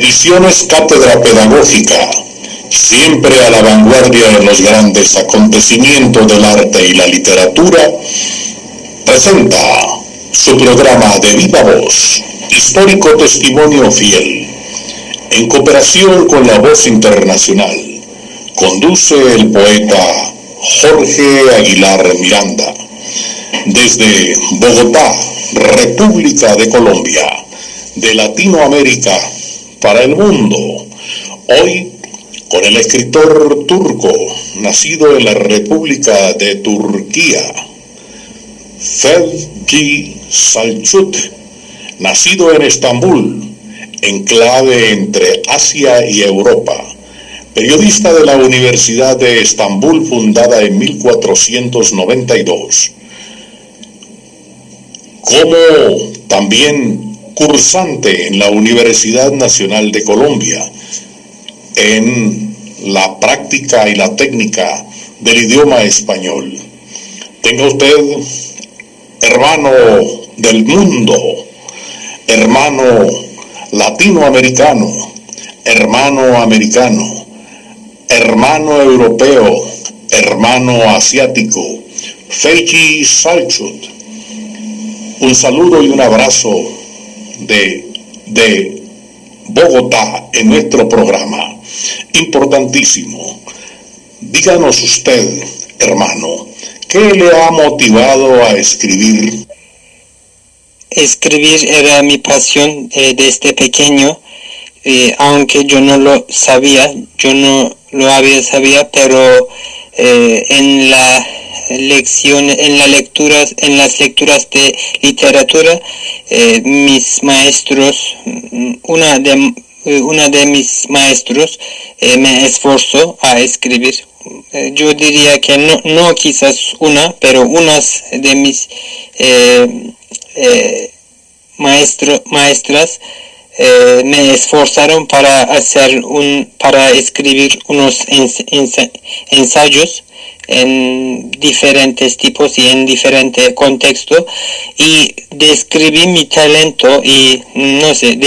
Ediciones Cátedra Pedagógica, siempre a la vanguardia de los grandes acontecimientos del arte y la literatura, presenta su programa de viva voz, histórico testimonio fiel, en cooperación con la voz internacional. Conduce el poeta Jorge Aguilar Miranda, desde Bogotá, República de Colombia, de Latinoamérica para el mundo. Hoy con el escritor turco, nacido en la República de Turquía, Fevgi Salchut, nacido en Estambul, enclave entre Asia y Europa, periodista de la Universidad de Estambul fundada en 1492, como también cursante en la Universidad Nacional de Colombia en la práctica y la técnica del idioma español. Tenga usted, hermano del mundo, hermano latinoamericano, hermano americano, hermano europeo, hermano asiático, Feiji Salchut. Un saludo y un abrazo de, Bogotá en nuestro programa. Importantísimo. Díganos usted, hermano, ¿qué le ha motivado a escribir? Escribir era mi pasión eh, desde pequeño, eh, aunque yo no lo sabía, yo no lo había sabía, pero eh, en la lecciones, en las lecturas, en las lecturas de literatura, eh, mis maestros, mm, una de, eh, una de mis maestros eh, me esforzó a escribir. yo diría que no, no quizás una, pero unas de mis maestro, maestras me esforzaron para hacer un para escribir unos ensayos en diferentes tipos y en diferentes contextos y describí mi talento y no sé,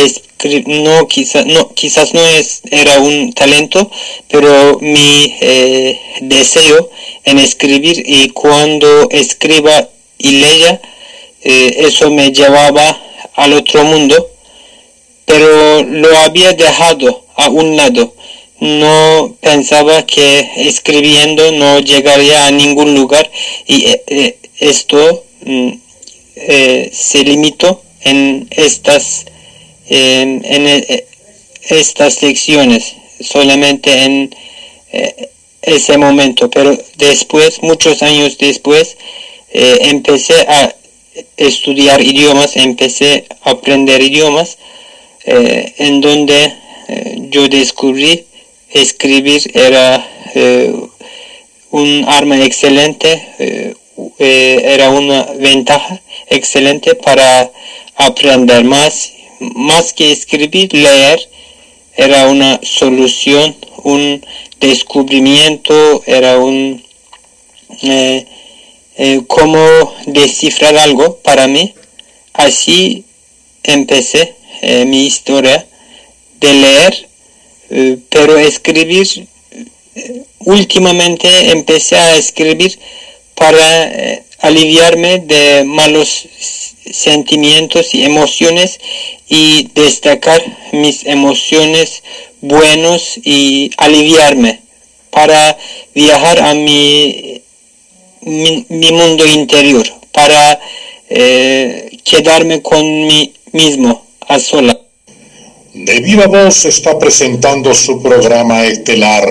no quizás no quizás no es era un talento pero mi eh, deseo en escribir y cuando escriba y lea eh, eso me llevaba al otro mundo pero lo había dejado a un lado no pensaba que escribiendo no llegaría a ningún lugar y eh, eh, esto mm, eh, se limitó en estas en, estas lecciones solamente en ese momento. Pero después muchos años después empecé a estudiar idiomas empecé a aprender idiomas en donde yo descubrí escribir era eh, un arma excelente, eh, eh, era una ventaja excelente para aprender más, más que escribir, leer era una solución, un descubrimiento, era un cómo descifrar algo para mí. Así empecé mi historia de leer pero escribir, eh, últimamente empecé a escribir para eh, aliviarme de malos sentimientos y emociones y destacar mis emociones buenos y aliviarme para viajar a mi, mi, mundo interior, para quedarme con mí mismo a sola. De Viva Voz está presentando su programa estelar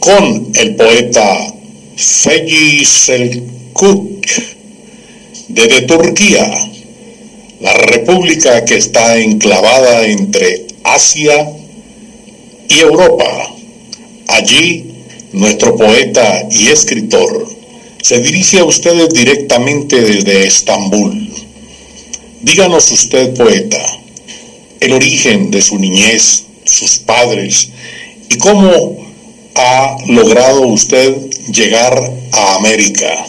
con el poeta Feji Selkuk desde Turquía, la república que está enclavada entre Asia y Europa. Allí, nuestro poeta y escritor se dirige a ustedes directamente desde Estambul. Díganos usted, poeta, el origen de su niñez, sus padres y cómo ha logrado usted llegar a América.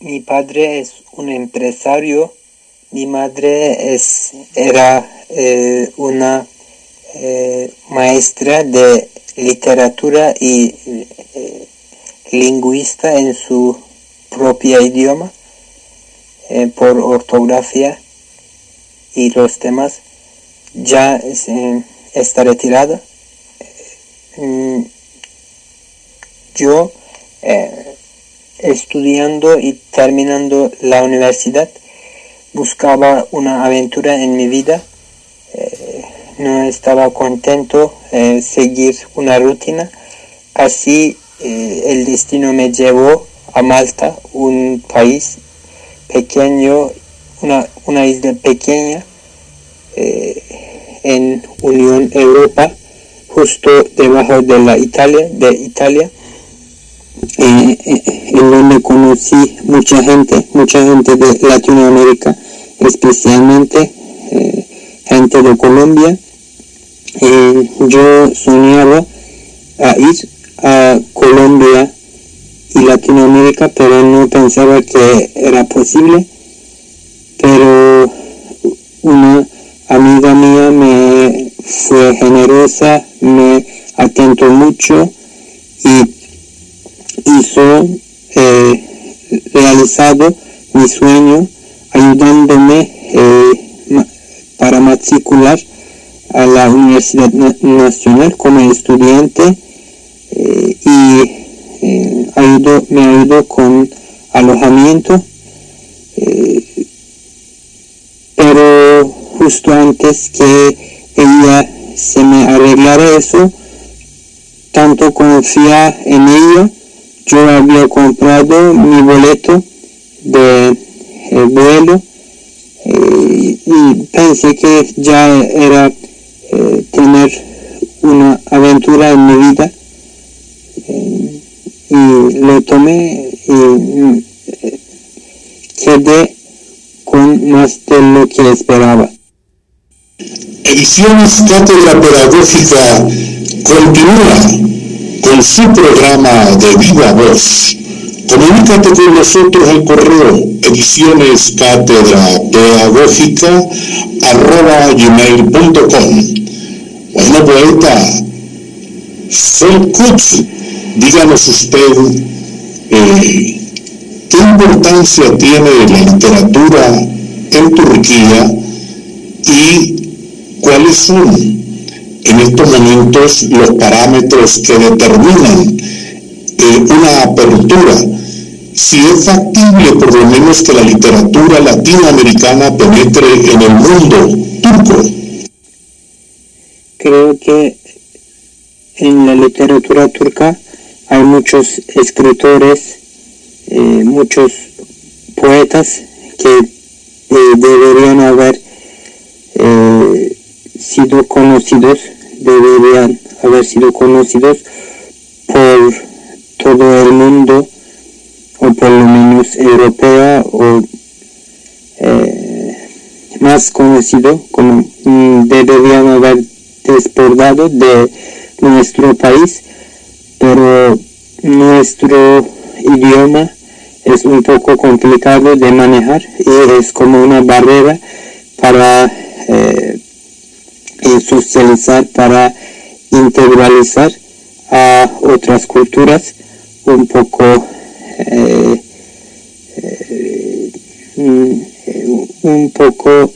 Mi padre es un empresario Mi madre es, era eh, una eh, maestra de literatura y eh, lingüista en su propio idioma por ortografía y los temas. Ya está retirada. Mm, yo estudiando y terminando la universidad buscaba una aventura en mi vida no estaba contento eh, seguir una rutina. Así eh, el destino me llevó a Malta, un país pequeño, una, una isla pequeña eh, en Unión Europa, justo debajo de la Italia, de Italia, en donde conocí mucha gente, mucha gente de Latinoamérica, especialmente gente de Colombia. Eh, yo soñaba a ir a Colombia y Latinoamérica, pero no pensaba que era posible. Pero una amiga mía me fue generosa, me atentó mucho y hizo eh, realizado mi sueño ayudándome eh, para matricular a la Universidad Nacional como estudiante eh, y eh, me ayudó con alojamiento eh, pero justo antes que ella se me arreglara eso tanto confía en ella yo había comprado mi boleto de vuelo y pensé que ya era eh, tener una aventura en mi vida. eh, y lo tomé y eh, quedé con más de lo que esperaba. Ediciones Cátedra Pedagógica continúa con su programa de viva voz. Comunícate con nosotros al correo ediciones cátedra pedagógica arroba gmail.com bueno, poeta, Kutz, díganos usted eh, qué importancia tiene la literatura en Turquía y cuáles son en estos momentos los parámetros que determinan eh, una apertura, si es factible por lo menos que la literatura latinoamericana penetre en el mundo turco. Creo que en la literatura turca hay muchos escritores, eh, muchos poetas que eh, deberían haber eh, sido conocidos, deberían haber sido conocidos por todo el mundo, o por lo menos europea, o más conocido, como mm, deberían haber desbordado de nuestro país, pero nuestro idioma es un poco complicado de manejar y es como una barrera para eh, eh, socializar, para integralizar a otras culturas un poco eh, un poco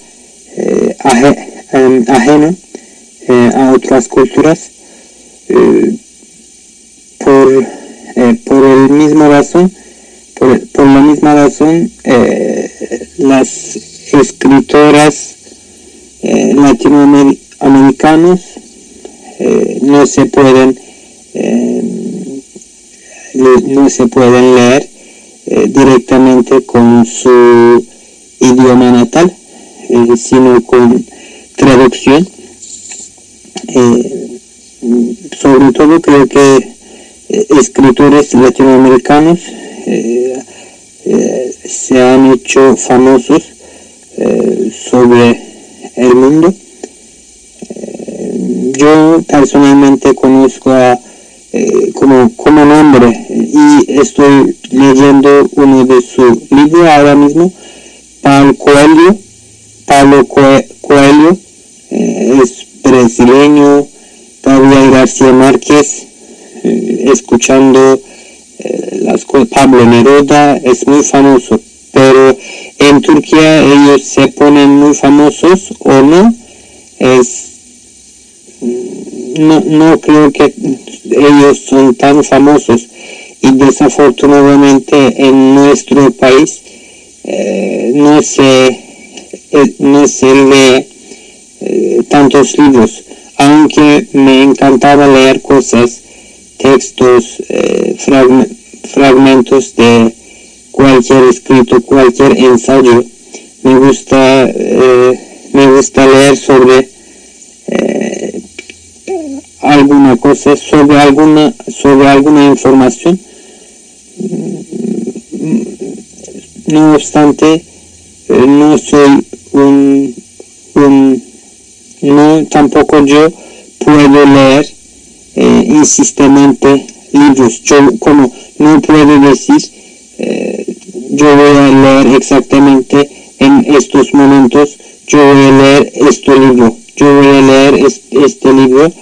ajeno eh, a otras culturas eh, por, eh, por el mismo por, la misma razón las escritoras latinoamericanos no se pueden no se pueden leer directamente con su idioma natal sino con traducción. Eh, sobre todo creo que eh, escritores latinoamericanos eh, se han hecho famosos sobre el mundo. yo personalmente conozco a, como, como nombre y estoy leyendo uno de sus libros ahora mismo, Paul Coelho, Pablo Coelho, es brasileño, Gabriel García Márquez, escuchando las Pablo Neruda es muy famoso, pero en Turquía ellos se ponen muy famosos o no, es no, no creo que ellos son tan famosos. Y desafortunadamente en nuestro país eh, no se eh, no se lee eh, tantos libros. Aunque me encantaba leer cosas textos fragmentos de cualquier escrito cualquier ensayo. Me gusta me gusta leer sobre alguna cosa sobre alguna sobre alguna información. No obstante eh, no soy un, no tampoco yo puedo leer eh, insistentemente libros. Yo como no puedo decir eh, yo voy a leer exactamente en estos momentos yo voy a leer este libro. Yo voy a leer este libro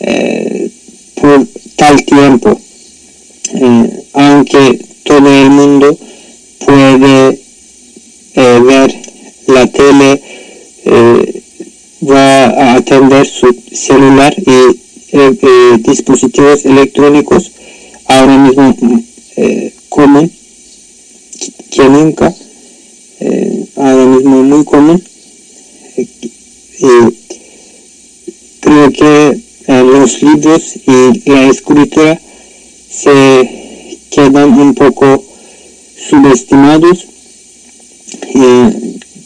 eh, por tal tiempo, eh, aunque todo el mundo puede ver la tele, va a atender su celular y dispositivos electrónicos ahora mismo común que nunca, ahora mismo muy común. creo que los libros y la escritura se quedan un poco subestimados.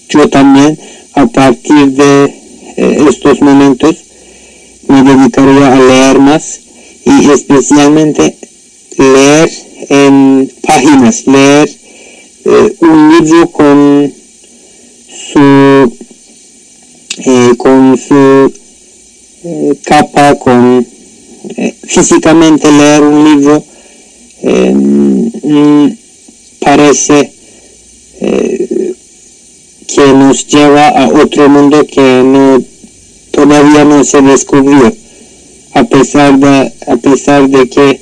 yo también a partir de eh, estos momentos me dedicaría a leer más y especialmente leer en páginas, leer eh, un libro con su eh, con su eh, capa con físicamente leer un libro eh, mm, parece que nos lleva a otro mundo que no todavía no se descubrió a pesar de a pesar de que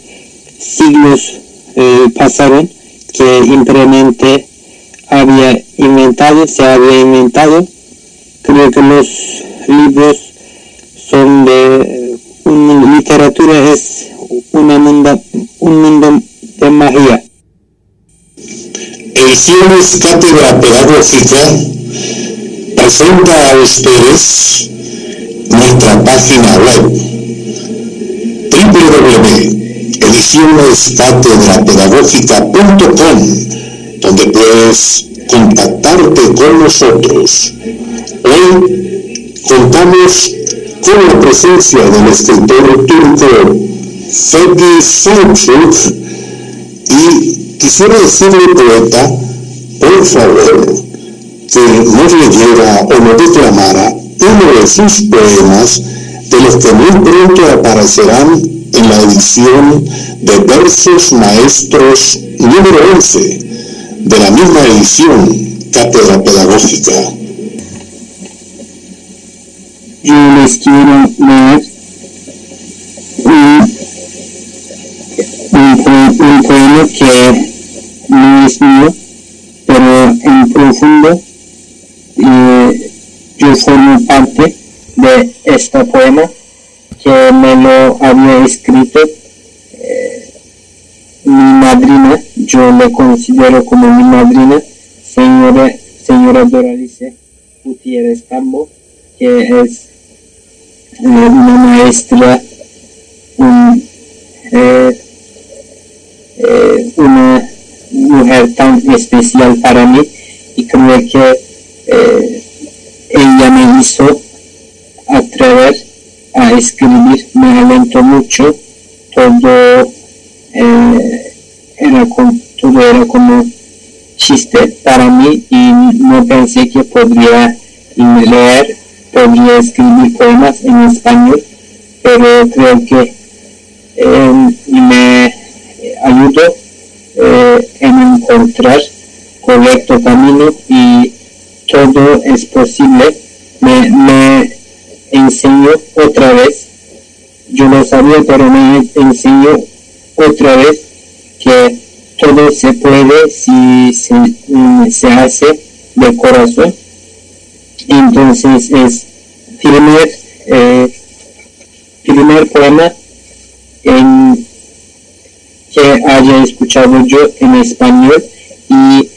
siglos pasaron que simplemente había inventado se había inventado creo que los libros son de un, literatura es una mundo, un mundo de magia. El CIEMES Cátedra Pedagógica presenta a ustedes nuestra página web www.edicionescatedrapedagógica.com donde puedes contactarte con nosotros. Hoy contamos con la presencia del escritor turco Fedi Selçuk y quisiera decirle poeta, por favor, que nos leyera o nos declamara uno de sus poemas de los que muy pronto aparecerán en la edición de Versos Maestros número 11 de la misma edición Cátedra Pedagógica. Yo les quiero leer un, poema que no es mío, pero en profundo yo formo parte de este poema que me lo había escrito eh, mi madrina, yo le considero como mi madrina, señora, señora Doralice Gutiérrez Cambo, que es una maestra, eh, eh, una mujer tan especial para mí y creo que eh, hizo atrever a escribir, me alentó mucho, todo era, todo era como chiste para mí y no pensé que podría leer podría escribir poemas en español, pero creo que eh, me ayudó eh, en encontrar correcto camino y todo es posible, me, me enseñó otra vez, yo lo sabía, pero me enseñó otra vez que todo se puede si se, mm, se hace de corazón. Entonces es primer, eh, primer poema en, que haya escuchado yo en español y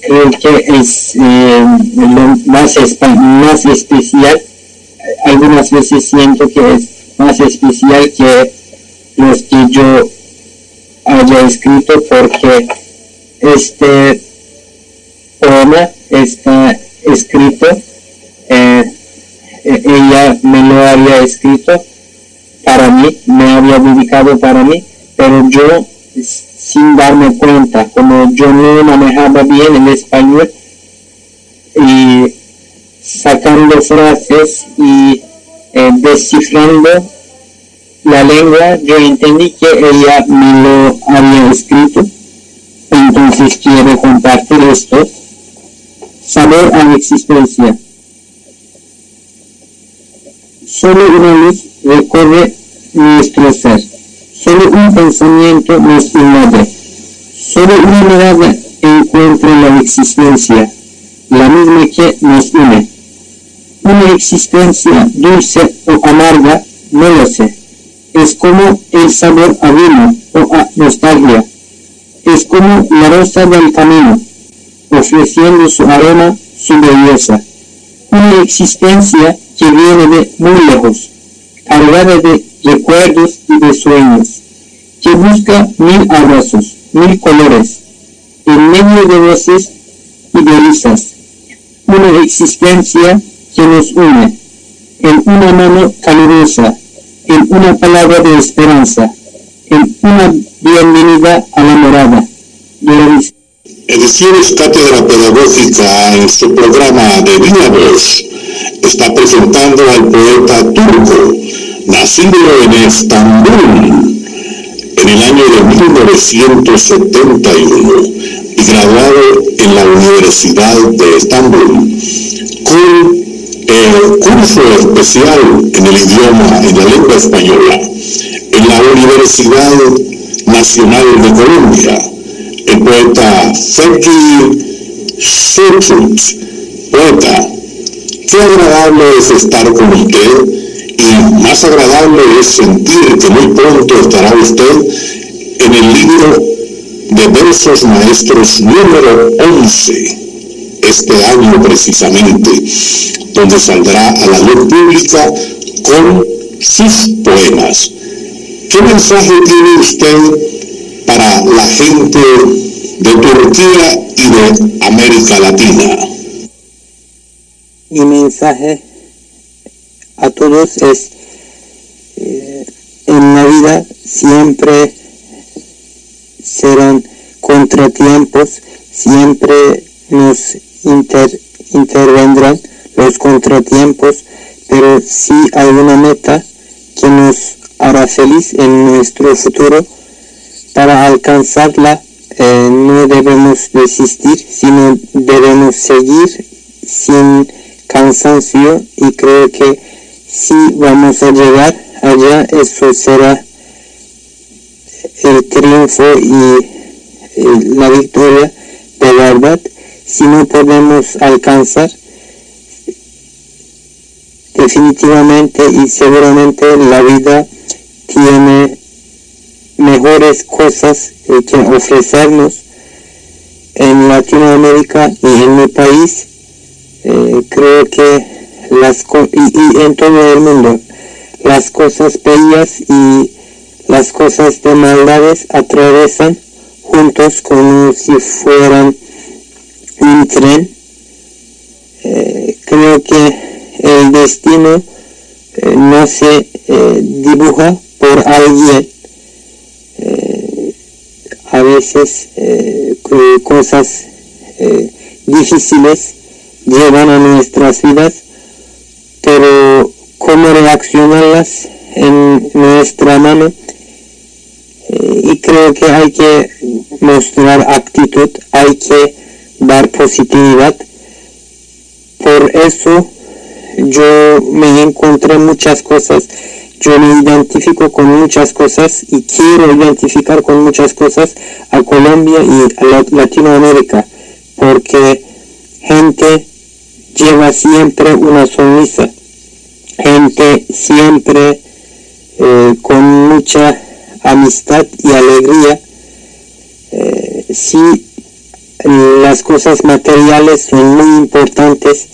creo que es eh, lo más, más especial. Algunas veces siento que es más especial que los que yo haya escrito porque este poema está escrito, eh, ella me lo había escrito para mí, me había dedicado para mí, pero yo sin darme cuenta, como yo no manejaba bien el español y sacando frases y eh, descifrando la lengua, yo entendí que ella me lo había escrito, entonces quiero compartir esto. Saber a la existencia. Solo una luz recorre nuestro ser. Solo un pensamiento nos invade. Solo una mirada encuentra la existencia, la misma que nos une. Una existencia dulce o amarga, no lo sé es como el sabor a vino o a nostalgia. Es como la rosa del camino, ofreciendo su aroma, su belleza. Una existencia que viene de muy lejos, cargada de recuerdos y de sueños, que busca mil abrazos, mil colores, en medio de voces y de risas. Una existencia que nos une en una mano calurosa en una palabra de esperanza, en una bienvenida a la morada de Ediciones Cátedra Pedagógica en su programa de Viva Voz está presentando al poeta turco, nacido en Estambul en el año de 1971 y graduado en la Universidad de Estambul con el curso especial en el idioma, en la lengua española, en la Universidad Nacional de Colombia, el poeta Sergi Sotut, poeta, qué agradable es estar con usted más agradable es sentir que muy pronto estará usted en el libro de versos maestros número 11 este año precisamente, donde saldrá a la luz pública con sus poemas. ¿Qué mensaje tiene usted para la gente de Turquía y de América Latina? Mi mensaje a todos es, eh, en la vida siempre serán contratiempos, siempre nos intervendrán los contratiempos, pero si hay una meta que nos hará feliz en nuestro futuro. Para alcanzarla eh, no debemos desistir, sino debemos seguir sin cansancio y creo que si vamos a llegar allá, eso será el triunfo y la victoria de verdad. Si no podemos alcanzar definitivamente y seguramente la vida tiene mejores cosas que ofrecernos en Latinoamérica y en mi país. Eh, creo que las y, y en todo el mundo las cosas bellas y las cosas de maldades atravesan juntos como si fueran un tren. Eh, creo que el destino eh, no se eh, dibuja por alguien. a veces cosas difíciles llevan a nuestras vidas, pero cómo reaccionarlas en nuestra mano y creo que hay que mostrar actitud, hay que dar positividad. Por eso yo me encontré muchas cosas, yo me identifico con muchas cosas y quiero identificar con muchas cosas a Colombia y a Latinoamérica, porque gente lleva siempre una sonrisa, gente siempre eh, con mucha amistad y alegría. Eh, sí, las cosas materiales son muy importantes,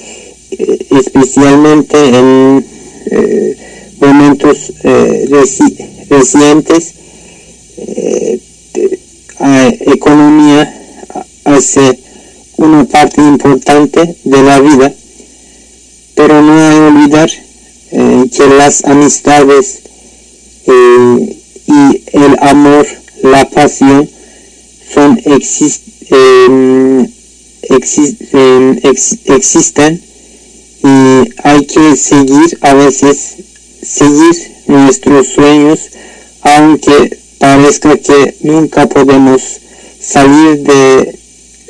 eh, especialmente en momentos recientes. economía hace una parte importante de la vida, pero no hay que olvidar eh, que las amistades eh, y el amor, la pasión son em, em, existen y hay que seguir a veces seguir nuestros sueños aunque parezca que nunca podemos salir de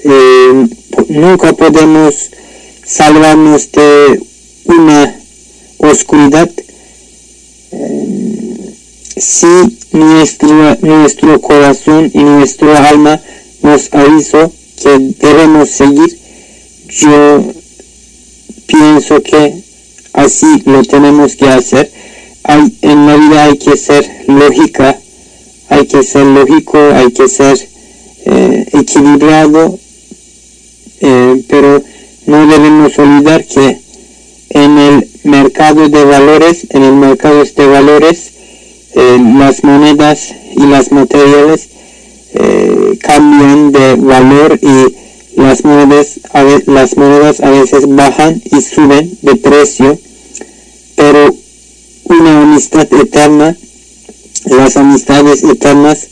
eh, nunca podemos salvarnos de una oscuridad. Eh, si nuestro, nuestro corazón y nuestro alma nos avisó que debemos seguir yo pienso que así lo tenemos que hacer. Hay, en la vida hay que ser lógica hay que ser lógico hay que ser eh, equilibrado eh, pero no debemos olvidar que en el mercado de valores, en el mercado de valores, eh, las monedas y las materiales eh, cambian de valor y las monedas, las monedas a veces bajan y suben de precio, pero una amistad eterna, las amistades eternas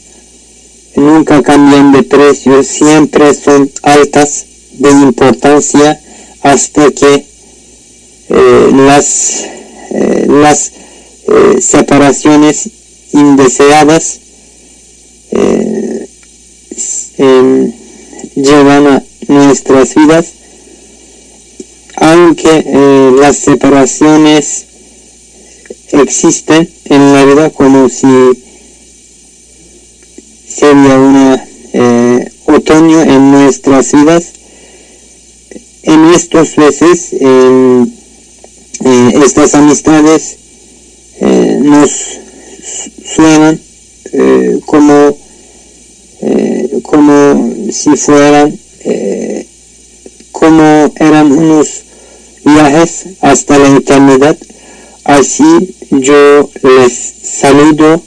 nunca cambian de precio, siempre son altas de importancia hasta que eh, las, eh, las eh, separaciones indeseadas llevan a nuestras vidas aunque las separaciones existen en la vida como si sería un otoño en nuestras vidas en estos veces eh, estas amistades eh, nos suenan eh, como como si fueran como eran unos viajes hasta la eternidad. Así yo les saludo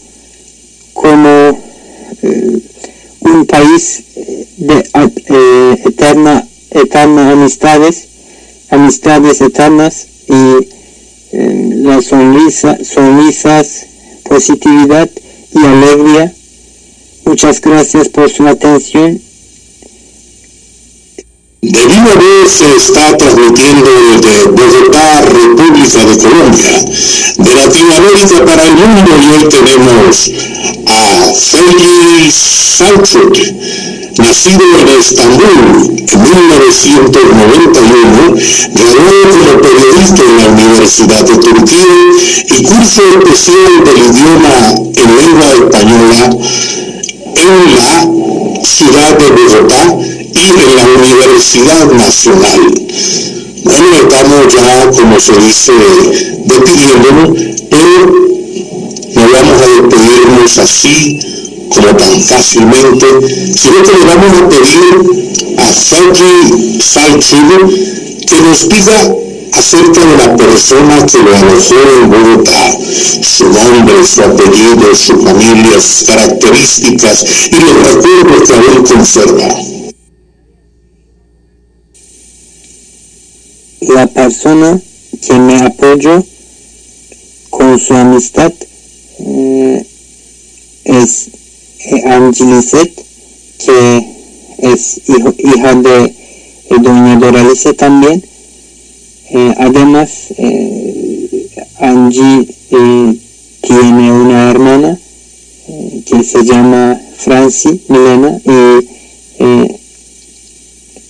como un país de eterna eternas amistades, amistades eternas y eh, las sonrisa, sonrisas, positividad y alegría. Muchas gracias por su atención. De viva voz se está transmitiendo desde Bogotá, República de Colombia, de Latinoamérica para el mundo y hoy tenemos a Félix Salchuk Nacido en Estambul en 1991, graduó como periodista en la Universidad de Turquía y curso especial del idioma en lengua española en la ciudad de Bogotá y en la Universidad Nacional. Bueno, estamos ya, como se dice, despidiéndonos, pero no vamos a despedirnos así como tan fácilmente, sino que le vamos a pedir a Sergi Salchido que nos diga acerca de la persona que lo alojó en Bogotá, su nombre, su apellido, su familia, sus características y los recuerdos que aún conserva. La persona que me apoyó con su amistad eh, es Angie que es hija de doña Doralice también. Eh, además, eh, Angie eh, tiene una hermana que se llama Franci Milena y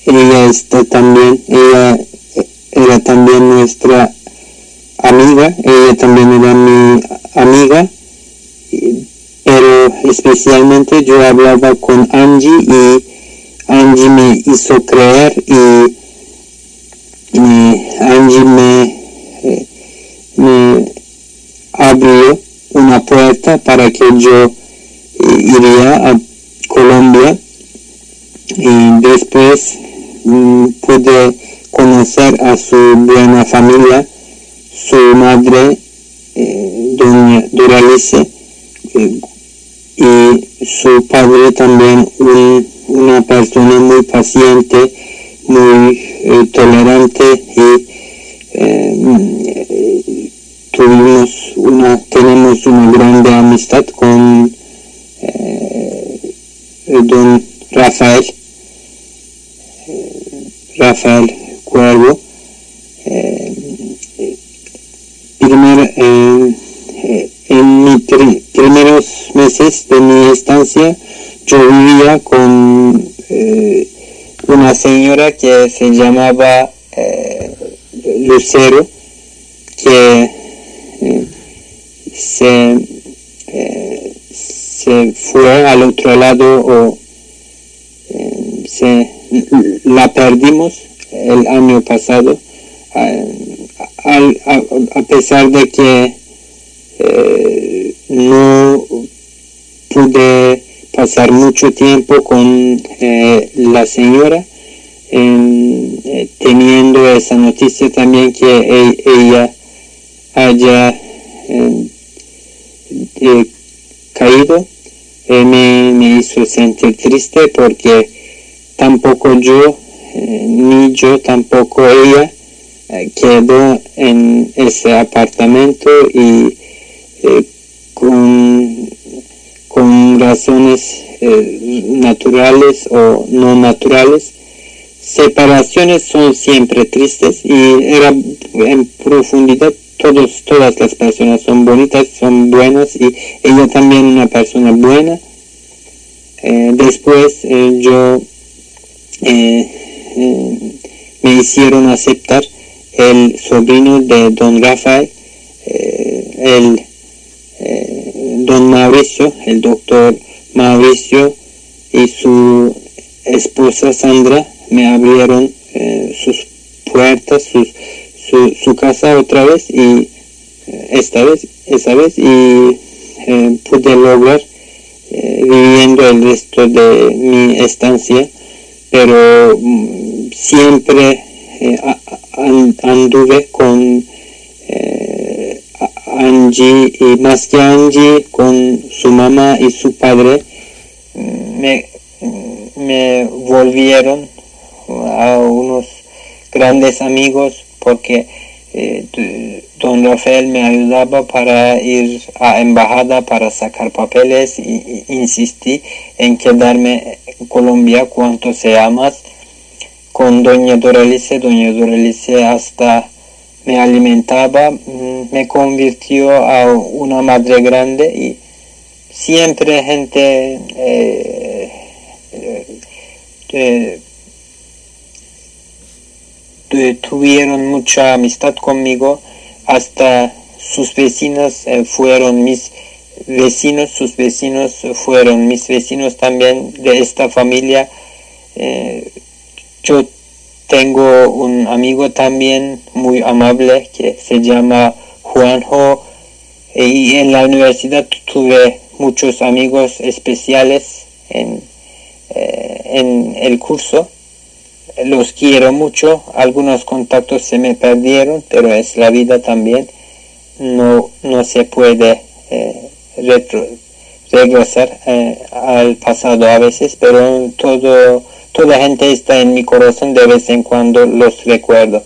ella está también, ella era también nuestra amiga, ella también era mi amiga, pero especialmente yo hablaba con Angie y Angie me hizo creer y, Angie me, eh, me abrió una puerta para que yo eh, iría a Colombia y después mm, pude conocer a su buena familia, su madre, eh, doña Duralice, eh, y su padre también, una persona muy paciente, muy tolerante y tuvimos una, tenemos una grande amistad con don Rafael, Rafael Cuervo. Eh, en mis primeros meses de mi estancia yo vivía con eh, una señora que se llamaba eh, Lucero que se, se fue al otro lado o se la perdimos el año pasado a, pesar de que eh, no pude pasar mucho tiempo con eh, la señora eh, teniendo esa noticia también que e, ella haya caído me, me hizo sentir triste porque tampoco yo, ni yo tampoco ella, eh, quedó en ese apartamento y eh, con, con, razones naturales o no naturales. Separaciones son siempre tristes y era en profundidad todos, todas las personas son bonitas, son buenas y ella también una persona buena. después yo eh, eh, me hicieron aceptar el sobrino de don Rafael, eh, el don Mauricio, el doctor Mauricio y su esposa Sandra me abrieron sus puertas, su, su, casa otra vez y esta vez, esa vez y pude lograr viviendo el resto de mi estancia pero mm, siempre eh, anduve con eh, Angie y más que Angie con su mamá y su padre. Me, me volvieron a unos grandes amigos porque eh, don Rafael me ayudaba para ir a embajada para sacar papeles y, insistí en quedarme en Colombia cuanto sea más con doña Doralice doña Doralice hasta me alimentaba mm, me convirtió a una madre grande y siempre gente eh, eh, tuvieron mucha amistad conmigo, hasta sus vecinos eh, fueron mis vecinos, sus vecinos fueron mis vecinos también de esta familia. Eh, yo tengo un amigo también muy amable que se llama Juanjo y en la universidad tuve muchos amigos especiales en, eh, en el curso los quiero mucho, algunos contactos se me perdieron, pero es la vida también, no, no se puede eh, regresar eh, al pasado a veces, pero todo, toda gente está en mi corazón, de vez en cuando los recuerdo.